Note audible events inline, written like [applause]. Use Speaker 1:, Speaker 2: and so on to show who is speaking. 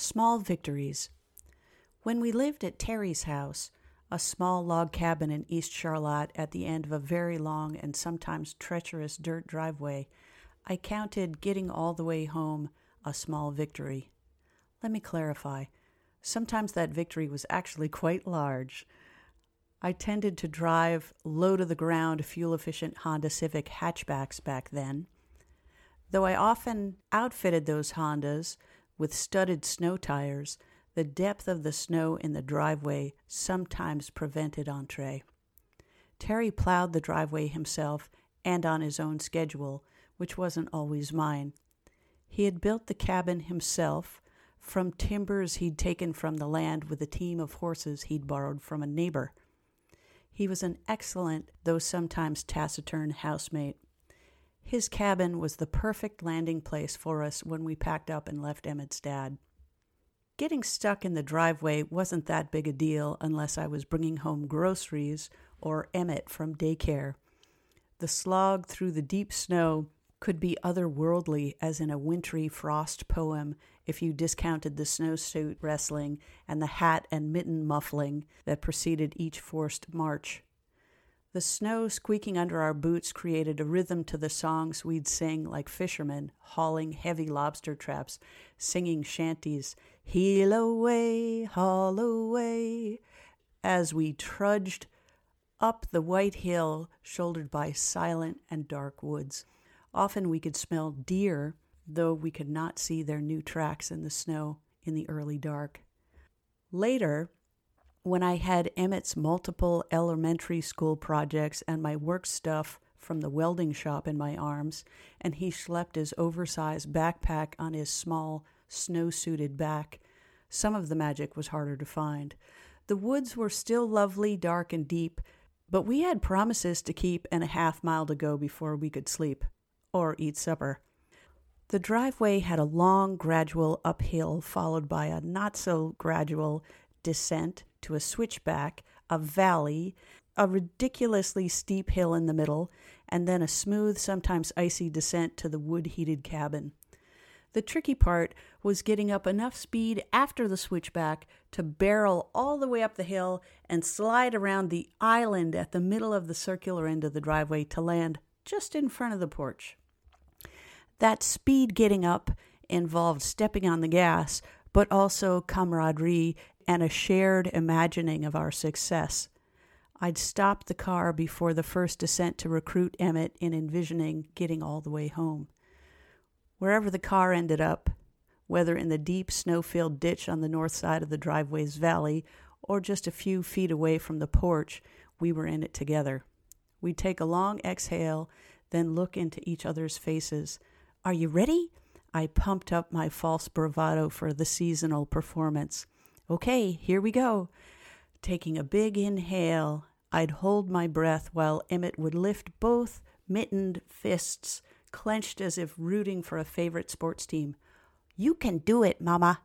Speaker 1: Small victories. When we lived at Terry's house, a small log cabin in East Charlotte at the end of a very long and sometimes treacherous dirt driveway, I counted getting all the way home a small victory. Let me clarify. Sometimes that victory was actually [laughs] quite large. I tended to drive low to the ground fuel efficient Honda Civic hatchbacks back then. Though I often outfitted those Hondas with studded snow tires, the depth of the snow in the driveway sometimes prevented entree. Terry plowed the driveway himself and on his own schedule, which wasn't always mine. He had built the cabin himself from timbers he'd taken from the land with a team of horses he'd borrowed from a neighbor. He was an excellent, though sometimes taciturn, housemate. His cabin was the perfect landing place for us when we packed up and left Emmett's dad. Getting stuck in the driveway wasn't that big a deal unless I was bringing home groceries or Emmett from daycare. The slog through the deep snow could be otherworldly as in a wintry frost poem if you discounted the snowsuit wrestling and the hat and mitten muffling that preceded each forced march. The snow squeaking under our boots created a rhythm to the songs we'd sing like fishermen hauling heavy lobster traps, singing shanties, heel away, haul away, as we trudged up the white hill shouldered by silent and dark woods. Often we could smell deer, though we could not see their new tracks in the snow in the early dark. Later, when I had Emmett's multiple elementary school projects and my work stuff from the welding shop in my arms, and he schlepped his oversized backpack on his small, snow suited back, some of the magic was harder to find. The woods were still lovely, dark, and deep, but we had promises to keep and a half mile to go before we could sleep or eat supper. The driveway had a long, gradual uphill, followed by a not so gradual descent to a switchback, a valley, a ridiculously steep hill in the middle, and then a smooth, sometimes icy descent to the wood heated cabin. The tricky part was getting up enough speed after the switchback to barrel all the way up the hill and slide around the island at the middle of the circular end of the driveway to land just in front of the porch. That speed getting up involved stepping on the gas, but also camaraderie and a shared imagining of our success. I'd stop the car before the first descent to recruit Emmett in envisioning getting all the way home. Wherever the car ended up, whether in the deep snow filled ditch on the north side of the driveway's valley or just a few feet away from the porch, we were in it together. We'd take a long exhale, then look into each other's faces. Are you ready? I pumped up my false bravado for the seasonal performance. Okay, here we go. Taking a big inhale, I'd hold my breath while Emmett would lift both mittened fists, clenched as if rooting for a favorite sports team. You can do it, Mama.